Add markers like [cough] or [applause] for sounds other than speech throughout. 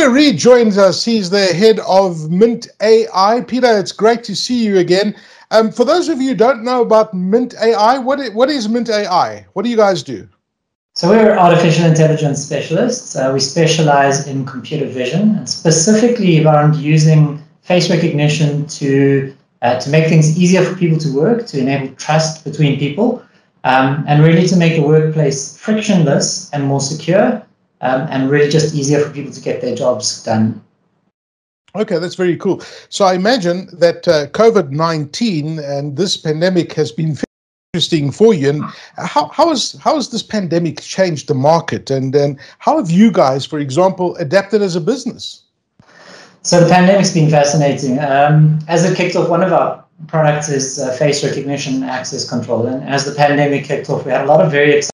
Peter Reid joins us. He's the head of Mint AI. Peter, it's great to see you again. Um, for those of you who don't know about Mint AI, what is, what is Mint AI? What do you guys do? So we're artificial intelligence specialists. Uh, we specialize in computer vision and specifically around using face recognition to uh, to make things easier for people to work, to enable trust between people, um, and really to make the workplace frictionless and more secure, um, and really just easier for people to get their jobs done. Okay, that's very cool. So I imagine that uh, COVID 19 and this pandemic has been interesting for you. And how, how, is, how has this pandemic changed the market? And, and how have you guys, for example, adapted as a business? So the pandemic's been fascinating. Um, as it kicked off, one of our products is uh, face recognition access control. And as the pandemic kicked off, we had a lot of very exciting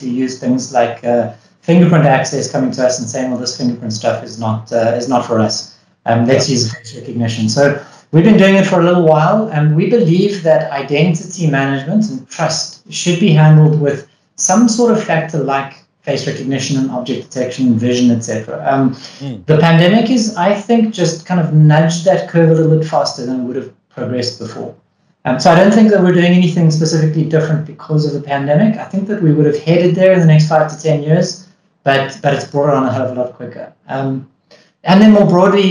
to use things like uh, fingerprint access coming to us and saying, well, this fingerprint stuff is not uh, is not for us. Um, let's use face recognition. So we've been doing it for a little while, and we believe that identity management and trust should be handled with some sort of factor like face recognition and object detection and vision, etc. Um, mm. The pandemic is, I think, just kind of nudged that curve a little bit faster than it would have progressed before. Um, so I don't think that we're doing anything specifically different because of the pandemic. I think that we would have headed there in the next five to ten years, but but it's brought it on a hell of a lot quicker. Um, and then more broadly,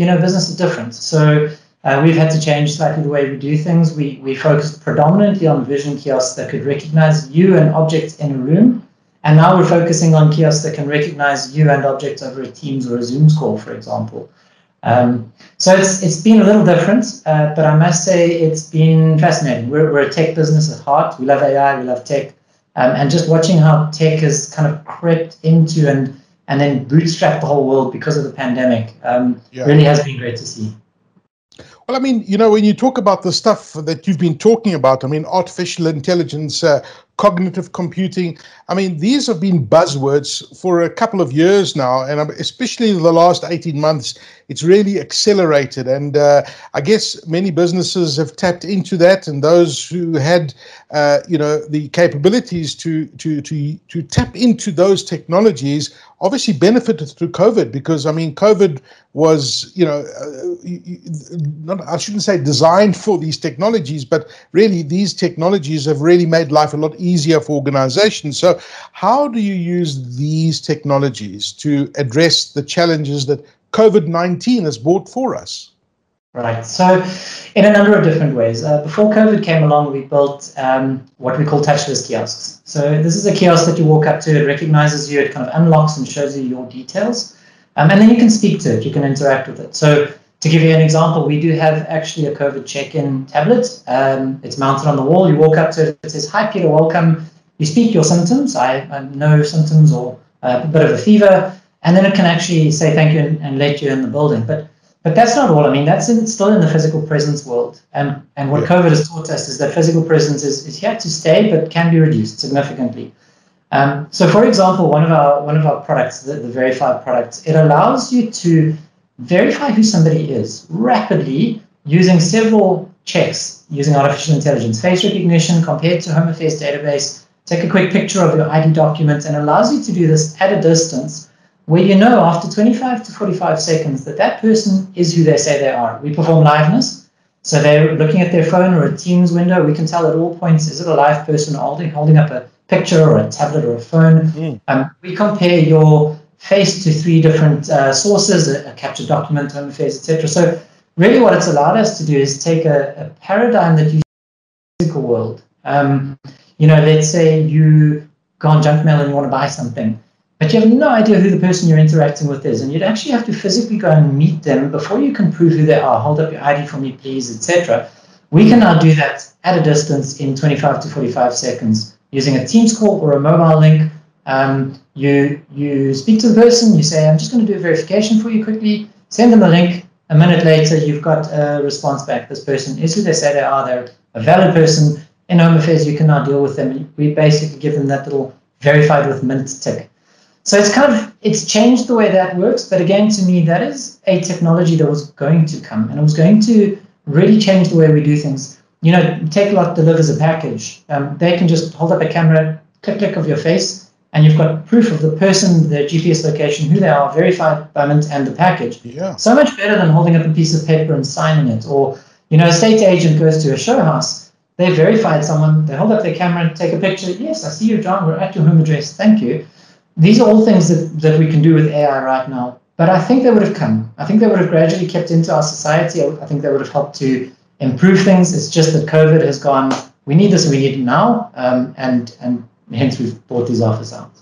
you know, business is different. So uh, we've had to change slightly the way we do things. We we focused predominantly on vision kiosks that could recognize you and objects in a room and now we're focusing on kiosks that can recognize you and objects over a Teams or a Zoom call, for example. Um, so it's it's been a little different, uh, but I must say it's been fascinating. We're, we're a tech business at heart. We love AI, we love tech, um, and just watching how tech has kind of crept into and and then bootstrapped the whole world because of the pandemic um, yeah. really has been great to see. Well, I mean, you know, when you talk about the stuff that you've been talking about, I mean, artificial intelligence, uh, cognitive computing. I mean, these have been buzzwords for a couple of years now, and especially the last 18 months, it's really accelerated. And uh, I guess many businesses have tapped into that, and those who had, uh, you know, the capabilities to to to to tap into those technologies obviously benefited through COVID because I mean, COVID was, you know, uh, not, I shouldn't say designed for these technologies, but really these technologies have really made life a lot easier easier for organizations. So, how do you use these technologies to address the challenges that COVID 19 has brought for us? Right. So, in a number of different ways. Uh, before COVID came along, we built um, what we call touchless kiosks. So, this is a kiosk that you walk up to, it recognizes you, it kind of unlocks and shows you your details. Um, and then you can speak to it, you can interact with it. So, to give you an example, we do have actually a COVID check-in tablet. Um, it's mounted on the wall. You walk up to it, it says, "Hi, Peter, welcome." You speak your symptoms. I, I no symptoms or a bit of a fever, and then it can actually say thank you and, and let you in the building. But but that's not all. I mean, that's in, still in the physical presence world. And and what yeah. COVID has taught us is that physical presence is, is here to stay, but can be reduced significantly. Um, so, for example, one of our one of our products, the, the Verified products, it allows you to verify who somebody is rapidly using several checks using artificial intelligence, face recognition compared to Home Affairs database, take a quick picture of your ID documents and allows you to do this at a distance where you know after 25 to 45 seconds that that person is who they say they are. We perform liveness. So they're looking at their phone or a Teams window. We can tell at all points, is it a live person holding, holding up a picture or a tablet or a phone? Mm. Um, we compare your face to three different uh, sources, a, a, captured document, home affairs, etc. So really what it's allowed us to do is take a, a paradigm that you physical world. Um, you know, let's say you go on junk mail and you want to buy something, but you have no idea who the person you're interacting with is, and you'd actually have to physically go and meet them before you can prove who they are. Hold up your ID for me, please, etc. We can now do that at a distance in 25 to 45 seconds using a Teams call or a mobile link um, you you speak to the person, you say, I'm just going to do a verification for you quickly, send them a link. A minute later, you've got a response back. This person is who they say they are. They're a valid person. In Home Affairs, you can now deal with them. We basically give them that little verified with mint tick. So it's kind of it's changed the way that works. But again, to me, that is a technology that was going to come, and it was going to really change the way we do things. You know, Takealot delivers a package. Um, they can just hold up a camera, click click of your face, and you've got proof of the person, their GPS location, who they are, verified payment, and the package. Yeah. So much better than holding up a piece of paper and signing it. Or, you know, a state agent goes to a show house, they verified someone, they hold up their camera and take a picture. Yes, I see you, John. We're at your home address. Thank you. These are all things that, that we can do with AI right now. But I think they would have come. I think they would have gradually kept into our society. I think they would have helped to improve things. It's just that COVID has gone, we need this, we need it now. Um, and, and hence we've brought these offers out.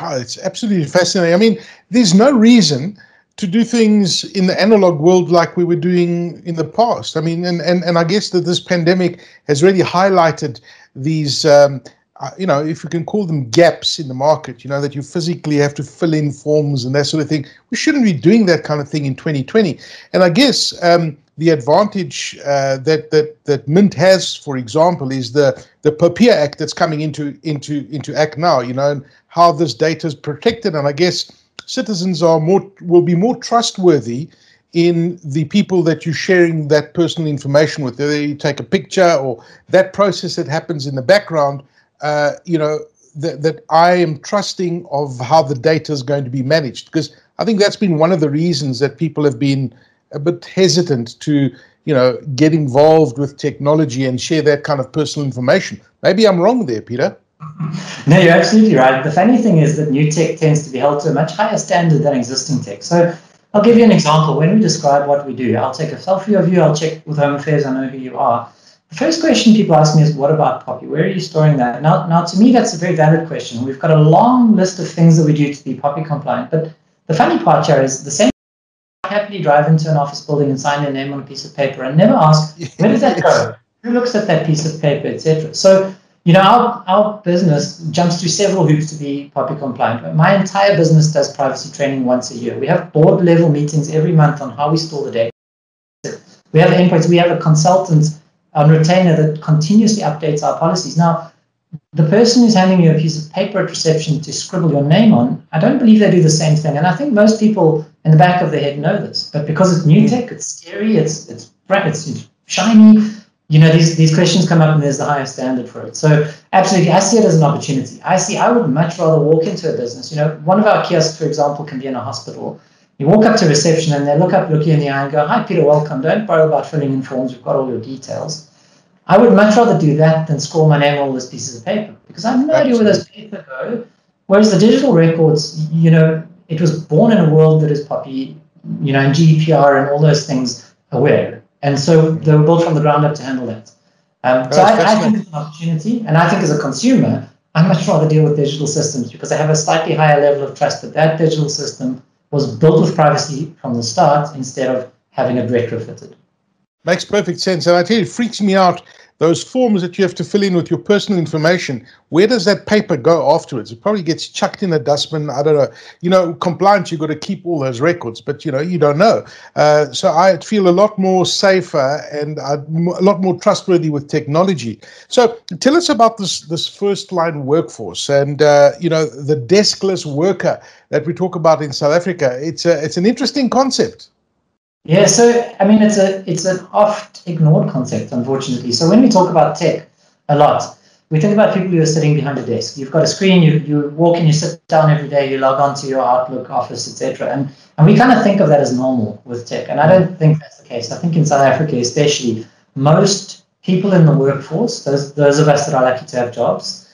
Wow, it's absolutely fascinating. I mean, there's no reason to do things in the analog world like we were doing in the past. I mean, and and, and I guess that this pandemic has really highlighted these. Um, uh, you know, if you can call them gaps in the market, you know, that you physically have to fill in forms and that sort of thing. We shouldn't be doing that kind of thing in 2020. And I guess um, the advantage uh, that that that Mint has, for example, is the the POPIA Act that's coming into into into act now. You know, and how this data is protected. And I guess citizens are more will be more trustworthy in the people that you're sharing that personal information with. Whether you take a picture or that process that happens in the background, uh, you know, that, that I am trusting of how the data is going to be managed. Because I think that's been one of the reasons that people have been a bit hesitant to, you know, get involved with technology and share that kind of personal information. Maybe I'm wrong there, Peter. No, you're absolutely right. The funny thing is that new tech tends to be held to a much higher standard than existing tech. So I'll give you an example. When we describe what we do, I'll take a selfie of you, I'll check with Home Affairs, I know who you are. The first question people ask me is, what about POPI? Where are you storing that? Now, now to me, that's a very valid question. We've got a long list of things that we do to be POPI compliant. But the funny part here is the same happily drive into an office building and sign their name on a piece of paper and never ask, [laughs] where did that go? Who looks at that piece of paper, etc. So you know, our, our business jumps through several hoops to be POPI compliant. My entire business does privacy training once a year. We have board level meetings every month on how we store the data. We have endpoints. We have a consultant on retainer that continuously updates our policies. Now, the person who's handing you a piece of paper at reception to scribble your name on, I don't believe they do the same thing. And I think most people in the back of their head know this. But because it's new hmm. tech, it's scary, it's it's bright, it's shiny, you know, these, these questions come up and there's the higher standard for it. So absolutely, I see it as an opportunity. I see, I would much rather walk into a business. You know, one of our kiosks, for example, can be in a hospital. You walk up to reception and they look up, look you in the eye and go, hi, Peter, welcome. Don't worry about filling in forms. We've got all your details. I would much rather do that than score my name on all those pieces of paper because I have no idea where those paper go. Whereas the digital records, you know, it was born in a world that is POPI, you know, and GDPR and all those things aware. And so they were built from the ground up to handle that. Um, so I, I, think it's an opportunity, and I think as a consumer, I much rather deal with digital systems because I have a slightly higher level of trust that that digital system was built with privacy from the start instead of having it retrofitted. Makes perfect sense. And I tell you, it freaks me out those forms that you have to fill in with your personal information, where does that paper go afterwards? It probably gets chucked in a dustbin. I don't know. You know, compliance, you've got to keep all those records, but you know, you don't know. Uh, so I feel a lot more safer and a lot more trustworthy with technology. So tell us about this this first line workforce and uh, you know the deskless worker that we talk about in South Africa. It's a, it's an interesting concept. Yeah, so I mean, it's a it's an oft ignored concept, unfortunately. So when we talk about tech a lot, we think about people who are sitting behind a desk. You've got a screen, you you walk in, you sit down every day, you log on to your Outlook, Office, etc. And and we kind of think of that as normal with tech, and I don't think that's the case. I think in South Africa, especially, most people in the workforce, those those of us that are lucky to have jobs,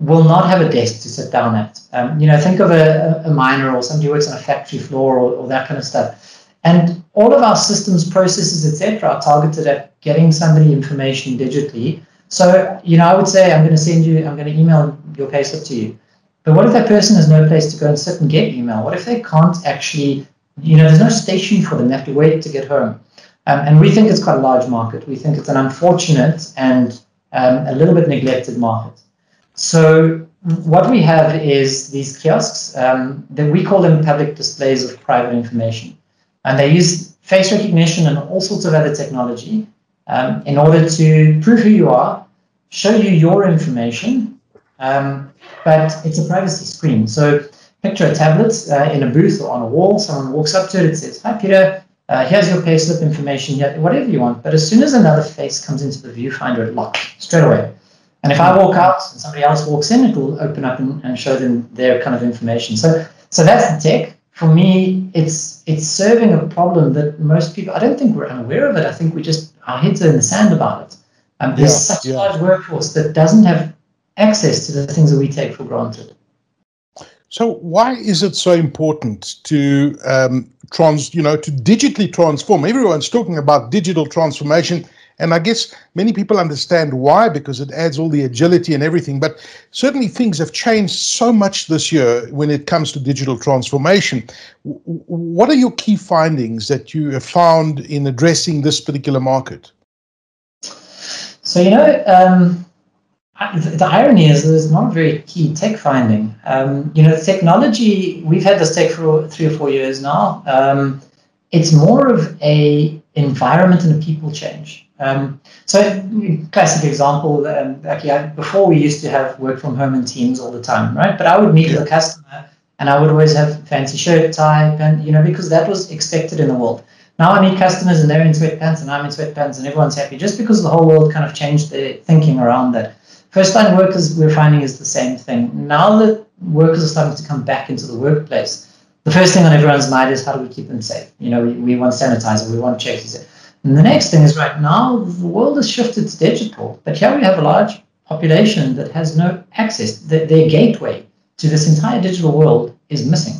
will not have a desk to sit down at. Um, you know, think of a, a miner or somebody who works on a factory floor or, or that kind of stuff and all of our systems, processes, etc., are targeted at getting somebody information digitally. So, you know, I would say I'm going to send you, I'm going to email your payslip to you. But what if that person has no place to go and sit and get email? What if they can't actually, you know, there's no station for them, they have to wait to get home. Um, and we think it's quite a large market. We think it's an unfortunate and um, a little bit neglected market. So what we have is these kiosks um, that we call them public displays of private information. And they use face recognition and all sorts of other technology um, in order to prove who you are, show you your information, um, but it's a privacy screen. So picture a tablet uh, in a booth or on a wall. Someone walks up to it, it says, Hi, Peter, uh, here's your payslip information, whatever you want. But as soon as another face comes into the viewfinder, it locks straight away. And if I walk out and somebody else walks in, it will open up and, and show them their kind of information. So, so that's the tech. For me, it's it's serving a problem that most people. I don't think we're unaware of it. I think we just our heads are in the sand about it. Um, there's yeah, such yeah. a large workforce that doesn't have access to the things that we take for granted. So why is it so important to um, trans, you know, to digitally transform? Everyone's talking about digital transformation, and I guess many people understand why because it adds all the agility and everything. But certainly things have changed so much this year when it comes to digital transformation. What are your key findings that you have found in addressing this particular market? So you know. Um the irony is there's not a very key tech finding. Um, you know, technology, we've had this tech for three or four years now. Um, it's more of a environment and a people change. Um, so, classic example, um, like, before we used to have work from home and teams all the time, right? But I would meet yeah. with a customer and I would always have fancy shirt type and, you know, because that was expected in the world. Now I meet customers and they're in sweatpants and I'm in sweatpants and everyone's happy just because the whole world kind of changed their thinking around that. First line workers we're finding is the same thing. Now that workers are starting to come back into the workplace, the first thing on everyone's mind is how do we keep them safe? You know, we, we want sanitizer, we want checks. And the next thing is right now the world has shifted to digital, but here we have a large population that has no access. The, their gateway to this entire digital world is missing.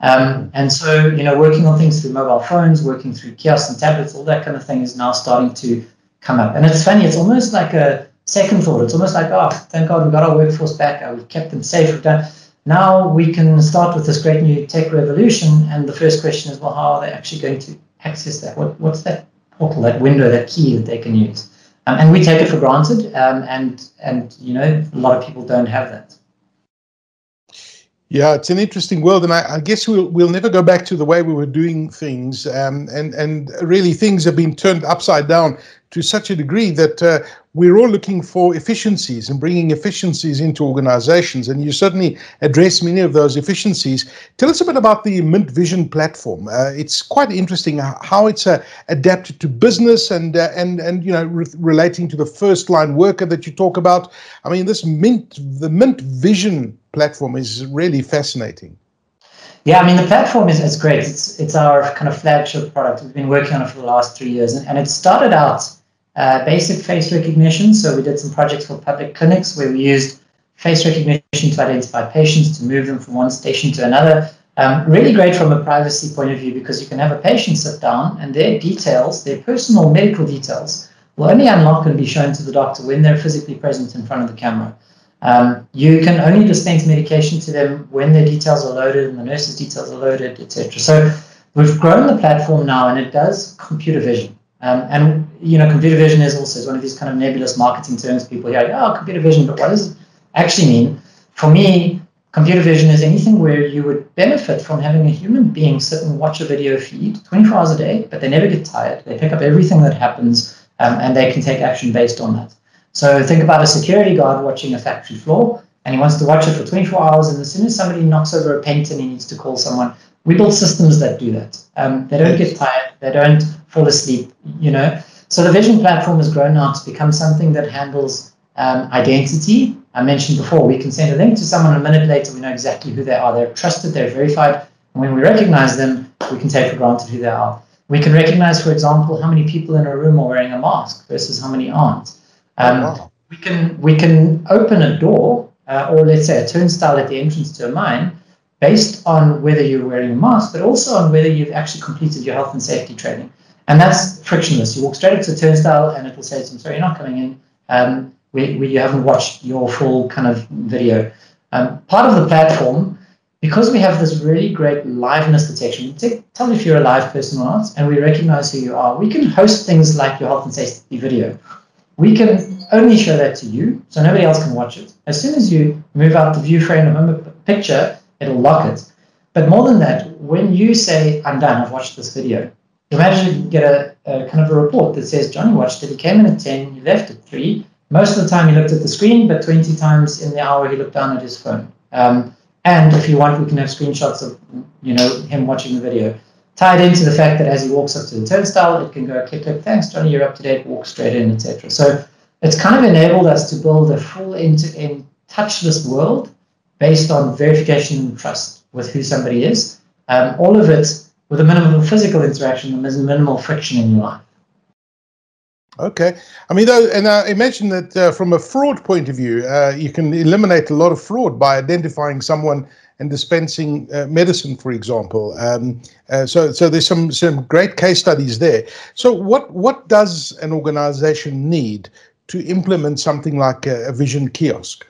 Um, and so, you know, working on things through mobile phones, working through kiosks and tablets, all that kind of thing is now starting to come up. And it's funny, it's almost like a second thought. It's almost like, oh, thank God we got our workforce back. Uh, we've kept them safe. We've done. Now we can start with this great new tech revolution. And the first question is, well, how are they actually going to access that? What, what's that portal, that window, that key that they can use? Um, and we take it for granted. Um, and and you know, a lot of people don't have that. Yeah, it's an interesting world, and I, I, guess we'll we'll never go back to the way we were doing things. Um, and and really, things have been turned upside down to such a degree that uh, we're all looking for efficiencies and bringing efficiencies into organizations. And you certainly address many of those efficiencies. Tell us a bit about the Mint Vision platform. Uh, it's quite interesting how it's uh, adapted to business and uh, and and you know re- relating to the first line worker that you talk about. I mean, this Mint the Mint Vision platform is really fascinating. Yeah, I mean the platform is great. It's it's our kind of flagship product. We've been working on it for the last three years, and, and it started out uh, basic face recognition. So we did some projects for public clinics where we used face recognition to identify patients, to move them from one station to another. Um, really great from a privacy point of view because you can have a patient sit down and their details, their personal medical details, will only unlock and be shown to the doctor when they're physically present in front of the camera. Um, you can only dispense medication to them when their details are loaded and the nurse's details are loaded, etc. So we've grown the platform now and it does computer vision. Um, and you know, computer vision is also one of these kind of nebulous marketing terms. People hear, oh, computer vision, but what does it actually mean? For me, computer vision is anything where you would benefit from having a human being sit and watch a video feed 24 hours a day, but they never get tired. They pick up everything that happens, um, and they can take action based on that. So think about a security guard watching a factory floor, and he wants to watch it for 24 hours, and as soon as somebody knocks over a paint and he needs to call someone, we build systems that do that. Um, they don't get tired. They don't fall asleep. You know. So the Vision platform has grown now to become something that handles um, identity. I mentioned before, we can send a link to someone a minute later. We know exactly who they are. They're trusted. They're verified. And when we recognize them, we can take for granted who they are. We can recognize, for example, how many people in a room are wearing a mask versus how many aren't. Um, oh, wow. We can we can open a door uh, or let's say a turnstile at the entrance to a mine based on whether you're wearing a mask, but also on whether you've actually completed your health and safety training. And that's frictionless. You walk straight up to the turnstile and it will say, I'm sorry, you're not coming in. Um, we, we, you haven't watched your full kind of video. Um, part of the platform, because we have this really great liveness detection, we tell if you're a live person or not, and we recognize who you are, we can host things like your health and safety video. We can only show that to you, so nobody else can watch it. As soon as you move out the view frame of a picture, it'll lock it. But more than that, when you say, I'm done, I've watched this video, imagine you get a, a, kind of a report that says Johnny watched it, he came in at 10, he left at 3. Most of the time he looked at the screen, but 20 times in the hour he looked down at his phone. Um, and if you want, we can have screenshots of you know him watching the video. Tied into the fact that as he walks up to the turnstile, it can go click, click, thanks, Johnny, you're up to date, walk straight in, etc. So it's kind of enabled us to build a full end-to-end touchless world based on verification and trust with who somebody is. Um, all of it with a minimal physical interaction and there's minimal friction in your life. Okay. I mean, though, and I imagine that uh, from a fraud point of view, uh, you can eliminate a lot of fraud by identifying someone and dispensing uh, medicine, for example. Um, uh, so, so there's some some great case studies there. So, what what does an organization need to implement something like a, a vision kiosk?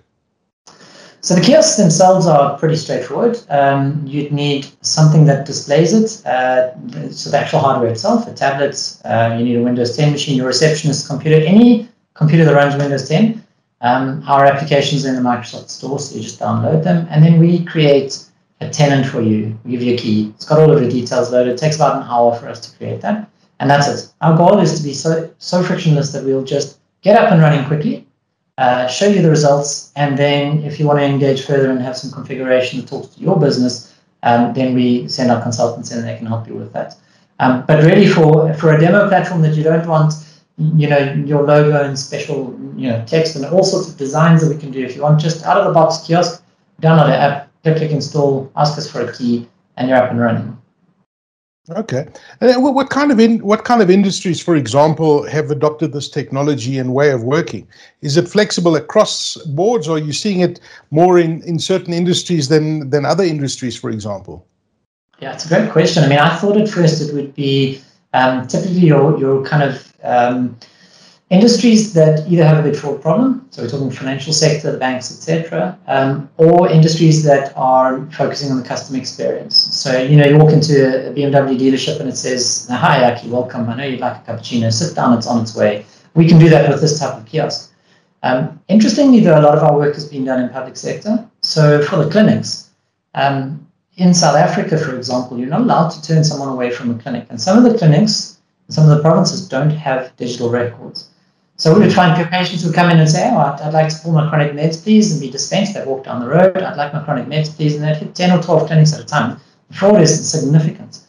So the kiosks themselves are pretty straightforward. Um, you'd need something that displays it. Uh, so the actual hardware itself, the tablets, uh, you need a Windows 10 machine, your receptionist computer, any computer that runs Windows 10. Um, our applications in the Microsoft Store, so you just download them. And then we create a tenant for you. We give you a key. It's got all of the details loaded. It takes about an hour for us to create that. And that's it. Our goal is to be so, so frictionless that we'll just get up and running quickly uh, show you the results, and then if you want to engage further and have some configuration that talks to your business, um, then we send our consultants in and they can help you with that. Um, but really, for for a demo platform that you don't want, you know, your logo and special, you know, text and all sorts of designs that we can do. If you want just out of the box kiosk, download the app, click, click install, ask us for a key, and you're up and running. Okay. And what kind of in what kind of industries, for example, have adopted this technology and way of working? Is it flexible across boards, or are you seeing it more in, in certain industries than than other industries, for example? Yeah, it's a great question. I mean, I thought at first it would be um, typically your your kind of um, industries that either have a big fraud problem, so we're talking financial sector, the banks, etc., um, or industries that are focusing on the customer experience. So, you know, you walk into a BMW dealership and it says, hi, Aki, welcome. I know you'd like a cappuccino. Sit down, it's on its way. We can do that with this type of kiosk. Um, interestingly, though, a lot of our work has been done in public sector. So for the clinics, um, in South Africa, for example, you're not allowed to turn someone away from a clinic. And some of the clinics, some of the provinces don't have digital records. So we would find patients who come in and say, oh, I'd, I'd, like to pull my chronic meds, please, and be dispensed. They walk down the road. I'd like my chronic meds, please. And they'd hit 10 or 12 clinics at a time. The fraud is significant.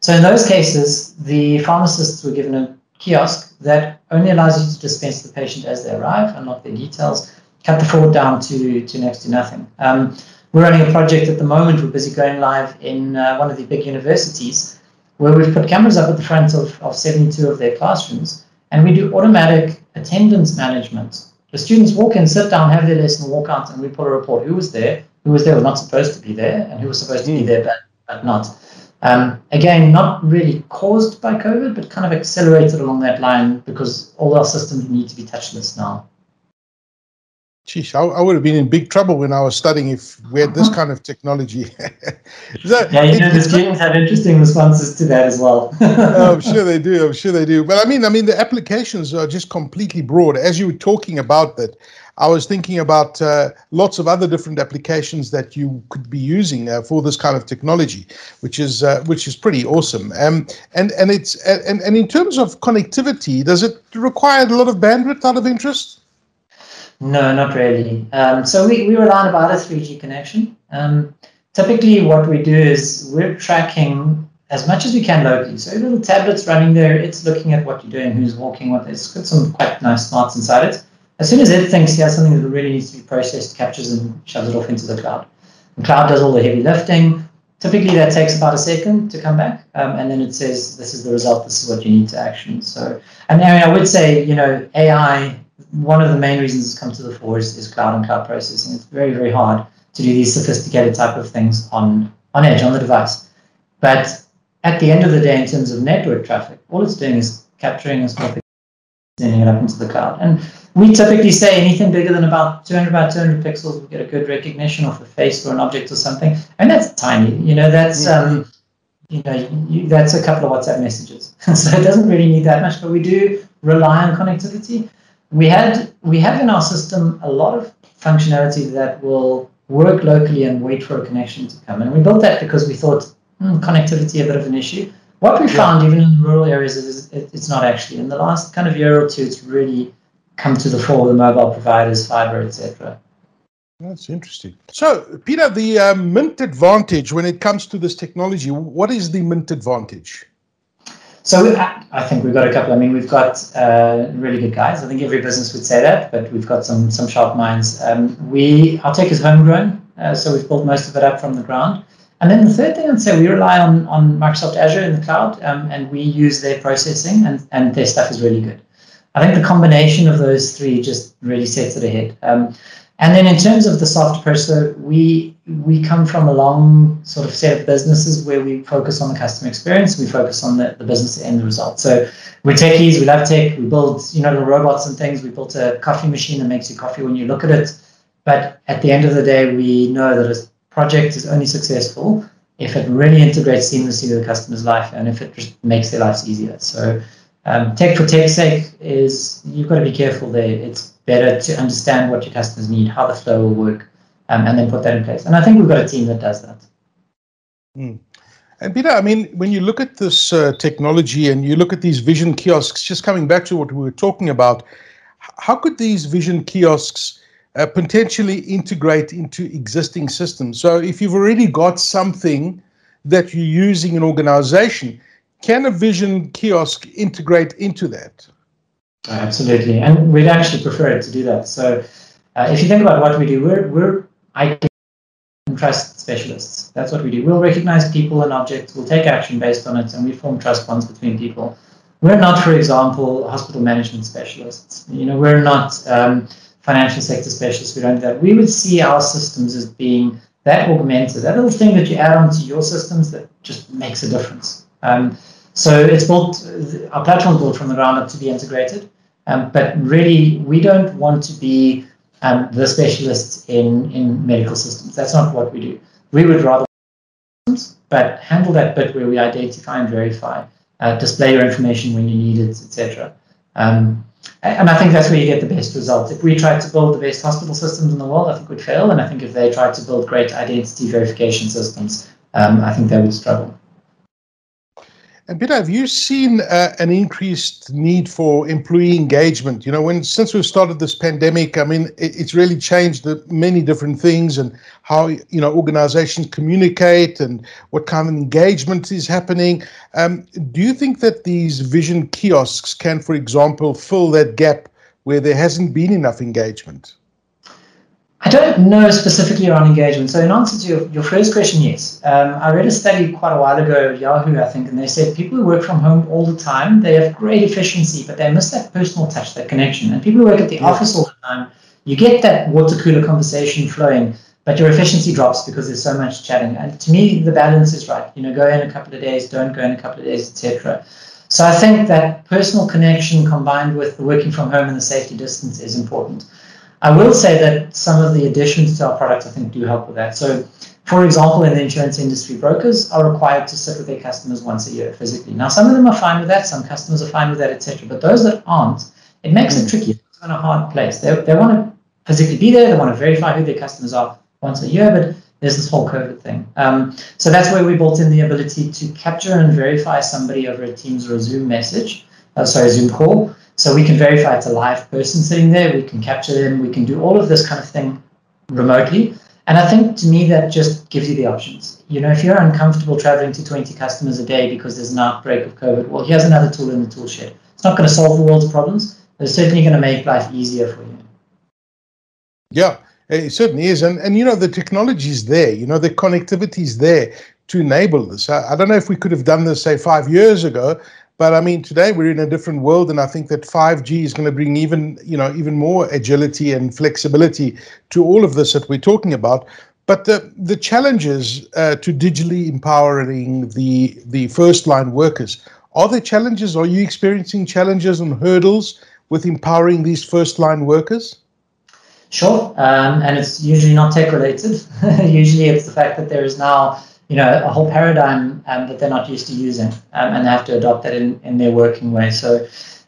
So in those cases, the pharmacists were given a kiosk that only allows you to dispense the patient as they arrive, unlock their details, cut the fraud down to, to next to nothing. Um, we're running a project at the moment. We're busy going live in uh, one of the big universities where we've put cameras up at the front of, of 72 of their classrooms and we do automatic attendance management. The students walk in, sit down, have their lesson, walk out, and we pull a report. Who was there? Who was there? Was not supposed to be there, and who was supposed to be hmm. there but, but not. Um, again, not really caused by COVID, but kind of accelerated along that line because all our systems need to be touchless now. Geez, I, I, would have been in big trouble when I was studying if we had this uh-huh. kind of technology. [laughs] so yeah, you know, the students have interesting responses to that as well. oh, I'm [laughs] sure they do. I'm sure they do. But I mean, I mean, the applications are just completely broad. As you were talking about that, I was thinking about uh, lots of other different applications that you could be using uh, for this kind of technology, which is uh, which is pretty awesome. Um, and and it's and and in terms of connectivity, does it require a lot of bandwidth out of interest? No, not really. Um, so we, we rely on about a 3G connection. Um, typically, what we do is we're tracking as much as we can locally. So little tablets running there, it's looking at what you're doing, who's walking, what. It's got some quite nice smarts inside it. As soon as it thinks has something that really needs to be processed, captures and shoves it off into the cloud. The cloud does all the heavy lifting. Typically, that takes about a second to come back, um, and then it says, "This is the result. This is what you need to action." So, and I, mean, I would say, you know, AI one of the main reasons it's come to the fore is, is cloud and cloud processing. It's very, very hard to do these sophisticated type of things on, on edge, on the device. But at the end of the day, in terms of network traffic, all it's doing is capturing a small picture, sending it up into the cloud. And we typically say anything bigger than about 200 by 200 pixels will get a good recognition of a face or an object or something. And that's tiny. You know, that's um, you know, you, that's a couple of WhatsApp messages. [laughs] so it doesn't really need that much, but we do rely on connectivity we had we have in our system a lot of functionality that will work locally and wait for a connection to come. And we built that because we thought hmm, connectivity a bit of an issue. What we found, even in rural areas, is it, it's not actually. In the last kind of year or two, it's really come to the fore. The mobile providers, fiber, etc. That's interesting. So, Peter, the uh, Mint advantage when it comes to this technology, what is the Mint advantage? So I, think we've got a couple. I mean, we've got uh, really good guys. I think every business would say that, but we've got some some sharp minds. Um, we our tech is homegrown, uh, so we've built most of it up from the ground. And then the third thing I'd say, we rely on, on Microsoft Azure in the cloud, um, and we use their processing, and, and their stuff is really good. I think the combination of those three just really sets it ahead. Um, and then in terms of the soft approach, so we we come from a long sort of set of businesses where we focus on the customer experience, we focus on the, the business end result. So we're techies, we love tech, we build you know little robots and things. We built a coffee machine that makes you coffee when you look at it. But at the end of the day, we know that a project is only successful if it really integrates seamlessly with the customer's life and if it just makes their lives easier. So um, tech for tech's sake is you've got to be careful there. It's better to understand what your customers need, how the flow will work, um, and then put that in place. And I think we've got a team that does that. Mm. And Peter, I mean, when you look at this uh, technology and you look at these vision kiosks, just coming back to what we were talking about, how could these vision kiosks uh, potentially integrate into existing systems? So if you've already got something that you're using in an organization, can a vision kiosk integrate into that? Absolutely, and we'd actually prefer it to do that. So, uh, if you think about what we do, we're we're IT trust specialists. That's what we do. We'll recognize people and objects. We'll take action based on it, and we form trust bonds between people. We're not, for example, hospital management specialists. You know, we're not um, financial sector specialists. We don't do that. We would see our systems as being that augmented, that little thing that you add onto your systems that just makes a difference. Um, so it's built, our platform built from the ground up to be integrated. Um, but really, we don't want to be um, the specialists in, in medical systems. That's not what we do. We would rather, but handle that bit where we identify and verify, uh, display your information when you need it, etc. Um, and I think that's where you get the best results. If we tried to build the best hospital systems in the world, I think we'd fail. And I think if they tried to build great identity verification systems, um, I think they would struggle. And Peter, have you seen uh, an increased need for employee engagement? You know, when since we've started this pandemic, I mean, it, it's really changed the, many different things and how you know organizations communicate and what kind of engagement is happening. Um, do you think that these vision kiosks can, for example, fill that gap where there hasn't been enough engagement? I don't know specifically around engagement. So, in answer to your, your first question, yes. Um, I read a study quite a while ago at Yahoo, I think, and they said people who work from home all the time, they have great efficiency, but they miss that personal touch, that connection. And people who work at the yeah. office all the time, you get that water cooler conversation flowing, but your efficiency drops because there's so much chatting. And to me, the balance is right. You know, go in a couple of days, don't go in a couple of days, etc. So, I think that personal connection combined with the working from home and the safety distance is important. I will say that some of the additions to our products, I think, do help with that. So, for example, in the insurance industry, brokers are required to sit with their customers once a year physically. Now, some of them are fine with that, some customers are fine with that, etc. But those that aren't, it makes mm. it tricky. It's in a hard place. They, they want to physically be there, they want to verify who their customers are once a year, but there's this whole COVID thing. Um, so that's where we built in the ability to capture and verify somebody over a Teams or a Zoom message, uh, sorry, Zoom call. So we can verify it's a live person sitting there. We can capture them. We can do all of this kind of thing remotely. And I think to me that just gives you the options. You know, if you're uncomfortable traveling to 20 customers a day because there's an outbreak of COVID, well, here's another tool in the tool shed. It's not going to solve the world's problems, but it's certainly going to make life easier for you. Yeah, it certainly is. And and you know, the technology is there. You know, the connectivity is there to enable this. I, I don't know if we could have done this say five years ago, but I mean, today we're in a different world, and I think that 5G is going to bring even, you know, even more agility and flexibility to all of this that we're talking about. But the the challenges uh, to digitally empowering the the first line workers are there challenges? Are you experiencing challenges and hurdles with empowering these first line workers? Sure, um, and it's usually not tech related. [laughs] usually, it's the fact that there is now you know, a whole paradigm um, that they're not used to using, um, and they have to adopt that in, in their working way. So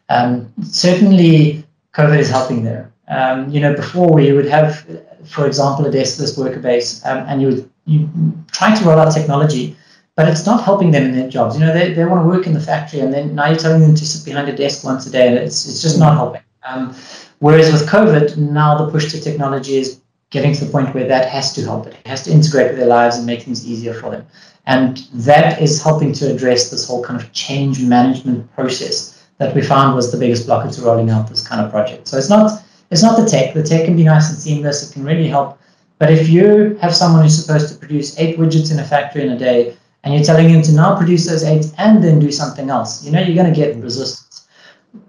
um, certainly, COVID is helping there. Um, you know, before we would have, for example, a deskless worker base, um, and you would you try to roll out technology, but it's not helping them in their jobs. You know, they, they want to work in the factory, and then now you're telling them to sit behind a desk once a day, and it's it's just not helping. Um, whereas with COVID, now the push to technology is getting to the point where that has to help. It has to integrate with their lives and make things easier for them. And that is helping to address this whole kind of change management process that we found was the biggest blocker to rolling out this kind of project. So it's not it's not the tech. The tech can be nice and seamless. It can really help. But if you have someone who's supposed to produce eight widgets in a factory in a day, and you're telling him to now produce those eight and then do something else, you know you're going to get resistance.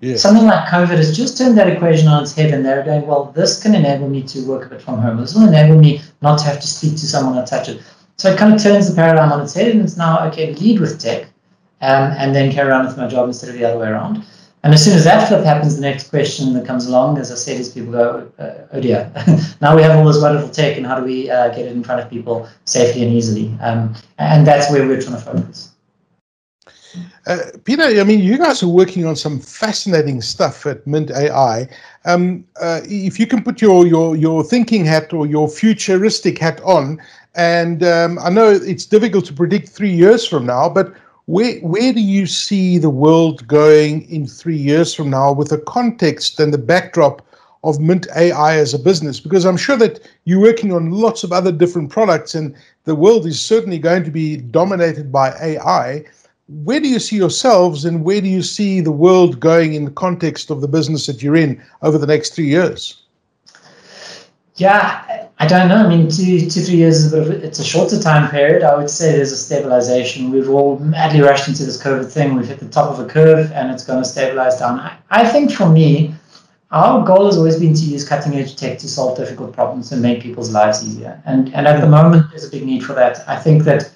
Yeah. Something like COVID has just turned that equation on its head, and they're going, well, this can enable me to work a bit from home. This will enable me not to have to speak to someone or touch it. So it kind of turns the paradigm on its head, and it's now okay, to lead with tech, um, and then carry on with my job instead of the other way around. And as soon as that flip happens, the next question that comes along, as I said, is people go, uh, oh dear, [laughs] now we have all this wonderful tech, and how do we uh, get it in front of people safely and easily? Um, and that's where we're trying to focus. Uh, Peter, I mean, you guys are working on some fascinating stuff at Mint AI. Um, uh, if you can put your, your your thinking hat or your futuristic hat on, and um, I know it's difficult to predict three years from now, but where where do you see the world going in three years from now with the context and the backdrop of Mint AI as a business? Because I'm sure that you're working on lots of other different products, and the world is certainly going to be dominated by AI. Where do you see yourselves, and where do you see the world going in the context of the business that you're in over the next three years? Yeah, I don't know. I mean, two, two, three years is a bit of, it's a shorter time period. I would say there's a stabilization. We've all madly rushed into this COVID thing. We've hit the top of a curve and it's going to stabilize down. I, I think for me, our goal has always been to use cutting edge tech to solve difficult problems and make people's lives easier. And, and at the moment, there's a big need for that. I think that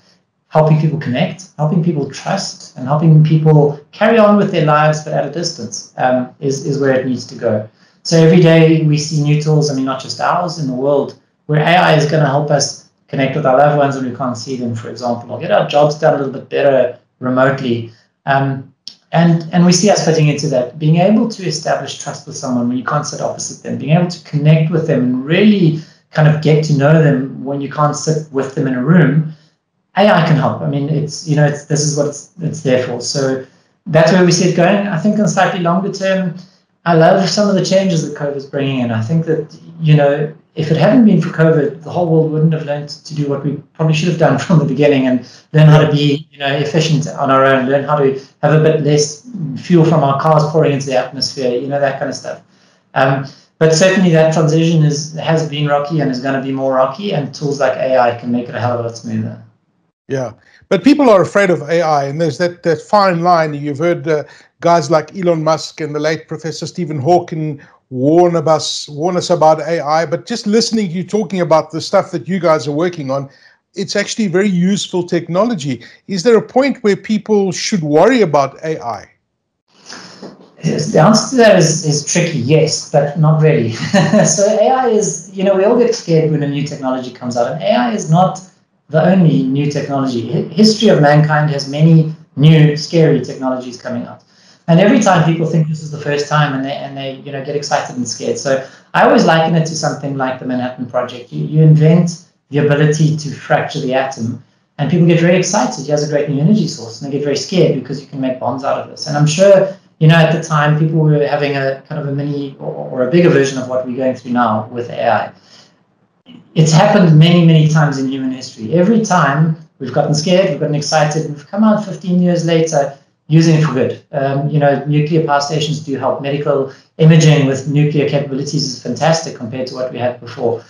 helping people connect, helping people trust, and helping people carry on with their lives but at a distance um, is, is where it needs to go. So every day we see new tools, I mean, not just ours in the world where AI is going to help us connect with our loved ones when we can't see them, for example, or get our jobs done a little bit better remotely. Um, and, and we see us fitting into that, being able to establish trust with someone when you can't sit opposite them, being able to connect with them and really kind of get to know them when you can't sit with them in a room. AI can help. I mean, it's you know, it's, this is what it's, it's there for. So that's where we see it going. I think on slightly longer term, I love some of the changes that COVID is bringing in. I think that you know if it hadn't been for COVID, the whole world wouldn't have learned to do what we probably should have done [laughs] from the beginning and learn how to be, you know, efficient on our own, learn how to have a bit less fuel from our cars pouring into the atmosphere, you know, that kind of stuff. Um, but certainly that transition is has been rocky and is going to be more rocky, and tools like AI can make it a hell of a lot smoother. Yeah, but people are afraid of AI, and there's that that fine line. You've heard uh, guys like Elon Musk and the late Professor Stephen Hawking warn us warn us about AI, but just listening to you talking about the stuff that you guys are working on, it's actually very useful technology. Is there a point where people should worry about AI? The answer to that is, is tricky, yes, but not really. [laughs] so AI is, you know, we all get scared when a new technology comes out, and AI is not the only new technology. History of mankind has many new scary technologies coming out. And every time people think this is the first time and they, and they you know, get excited and scared. So I always liken it to something like the Manhattan Project. You, you invent the ability to fracture the atom and people get very excited. He has a great new energy source and they get very scared because you can make bombs out of this. And I'm sure, you know, at the time people were having a kind of a mini or, or a bigger version of what we're going through now with AI. It's happened many, many times in human history. Every time we've gotten scared, we've gotten excited, we've come out 15 years later using it for good. Um, you know, nuclear power stations do help. Medical imaging with nuclear capabilities is fantastic compared to what we had before.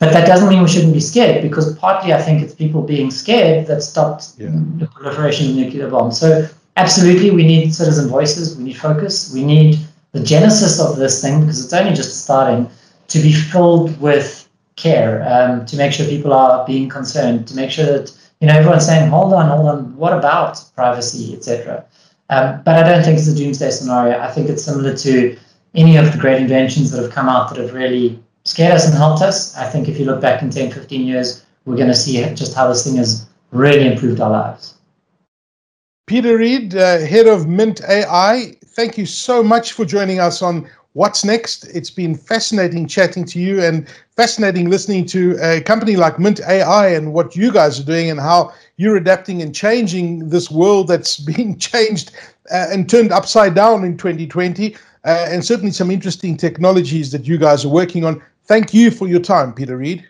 But that doesn't mean we shouldn't be scared because partly I think it's people being scared that stopped yeah. the proliferation of nuclear bombs. So absolutely, we need citizen voices. We need focus. We need the genesis of this thing because it's only just starting to be filled with care um, to make sure people are being concerned, to make sure that you know everyone's saying, "Hold on, hold on, what about privacy, etc." Um, but I don't think it's a doomsday scenario. I think it's similar to any of the great inventions that have come out that have really scared us and helped us. I think if you look back in 10, 15 years, we're going to see just how this thing has really improved our lives. Peter Reid, uh, head of Mint AI, thank you so much for joining us on What's Next. It's been fascinating chatting to you and fascinating listening to a company like Mint AI and what you guys are doing and how you're adapting and changing this world that's [laughs] being changed uh, and turned upside down in 2020. Uh, and certainly some interesting technologies that you guys are working on. Thank you for your time, Peter Reid.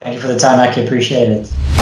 Thank you for the time, I can appreciate it.